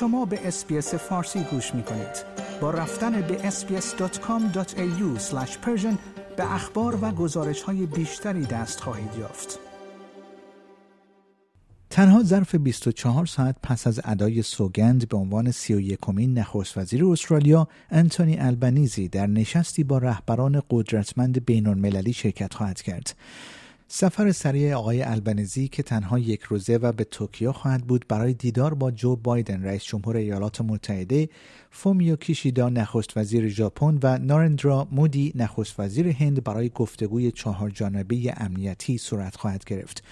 شما به SBS فارسی گوش می کنید. با رفتن به sbs.com.au به اخبار و گزارش های بیشتری دست خواهید یافت. تنها ظرف 24 ساعت پس از ادای سوگند به عنوان 31 امین نخست وزیر استرالیا انتونی البنیزی در نشستی با رهبران قدرتمند بین المللی شرکت خواهد کرد. سفر سریع آقای البنزی که تنها یک روزه و به توکیو خواهد بود برای دیدار با جو بایدن رئیس جمهور ایالات متحده، فومیو کیشیدا نخست وزیر ژاپن و نارندرا مودی نخست وزیر هند برای گفتگوی چهار جانبه امنیتی صورت خواهد گرفت.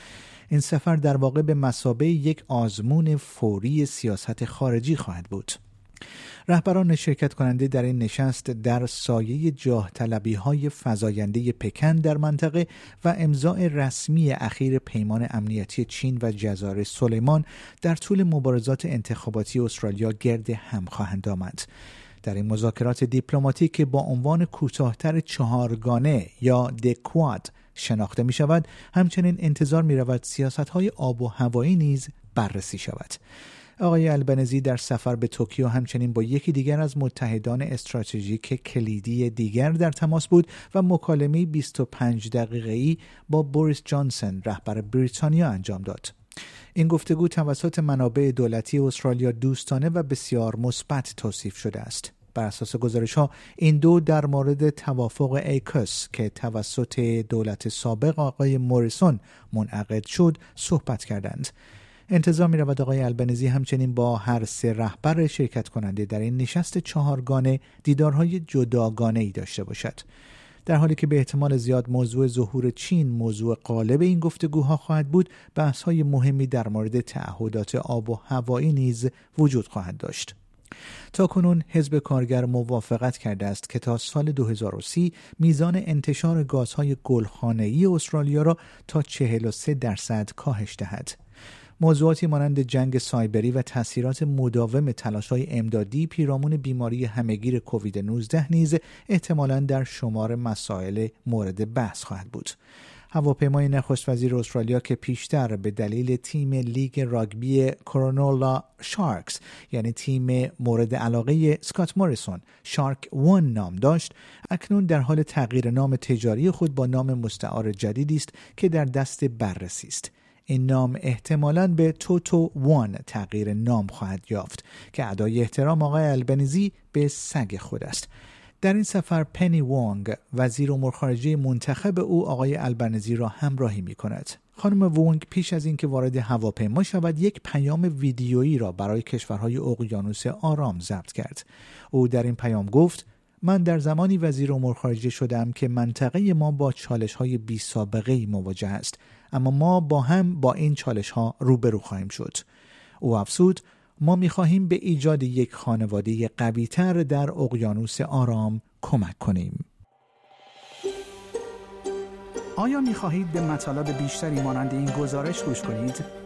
این سفر در واقع به مسابه یک آزمون فوری سیاست خارجی خواهد بود. رهبران شرکت کننده در این نشست در سایه جاه طلبی های فضاینده پکن در منطقه و امضاع رسمی اخیر پیمان امنیتی چین و جزایر سلیمان در طول مبارزات انتخاباتی استرالیا گرد هم خواهند آمد. در این مذاکرات دیپلماتیک که با عنوان کوتاهتر چهارگانه یا دکواد شناخته می شود همچنین انتظار می رود سیاست های آب و هوایی نیز بررسی شود آقای البنزی در سفر به توکیو همچنین با یکی دیگر از متحدان استراتژیک کلیدی دیگر در تماس بود و مکالمه 25 دقیقه‌ای با بوریس جانسن رهبر بریتانیا انجام داد. این گفتگو توسط منابع دولتی استرالیا دوستانه و بسیار مثبت توصیف شده است. بر اساس گزارش ها این دو در مورد توافق AUKUS که توسط دولت سابق آقای موریسون منعقد شد صحبت کردند. انتظار می رود آقای البنزی همچنین با هر سه رهبر شرکت کننده در این نشست چهارگانه دیدارهای جداگانه ای داشته باشد. در حالی که به احتمال زیاد موضوع ظهور چین موضوع قالب این گفتگوها خواهد بود بحث های مهمی در مورد تعهدات آب و هوایی نیز وجود خواهد داشت تا کنون حزب کارگر موافقت کرده است که تا سال 2030 میزان انتشار گازهای گلخانه‌ای استرالیا را تا 43 درصد کاهش دهد. موضوعاتی مانند جنگ سایبری و تاثیرات مداوم های امدادی پیرامون بیماری همهگیر کووید 19 نیز احتمالا در شمار مسائل مورد بحث خواهد بود. هواپیمای نخست وزیر استرالیا که پیشتر به دلیل تیم لیگ راگبی کرونولا شارکس یعنی تیم مورد علاقه سکات موریسون Shark One نام داشت اکنون در حال تغییر نام تجاری خود با نام مستعار جدیدی است که در دست بررسی است این نام احتمالا به Toto One تغییر نام خواهد یافت که ادای احترام آقای البنیزی به سگ خود است در این سفر پنی وانگ وزیر امور خارجه منتخب او آقای البنزی را همراهی می کند. خانم وونگ پیش از اینکه وارد هواپیما شود یک پیام ویدیویی را برای کشورهای اقیانوس آرام ضبط کرد. او در این پیام گفت من در زمانی وزیر امور خارجه شدم که منطقه ما با چالش های بی سابقه مواجه است اما ما با هم با این چالش ها روبرو خواهیم شد او افزود ما می خواهیم به ایجاد یک خانواده قویتر در اقیانوس آرام کمک کنیم آیا می خواهید به مطالب بیشتری مانند این گزارش گوش کنید؟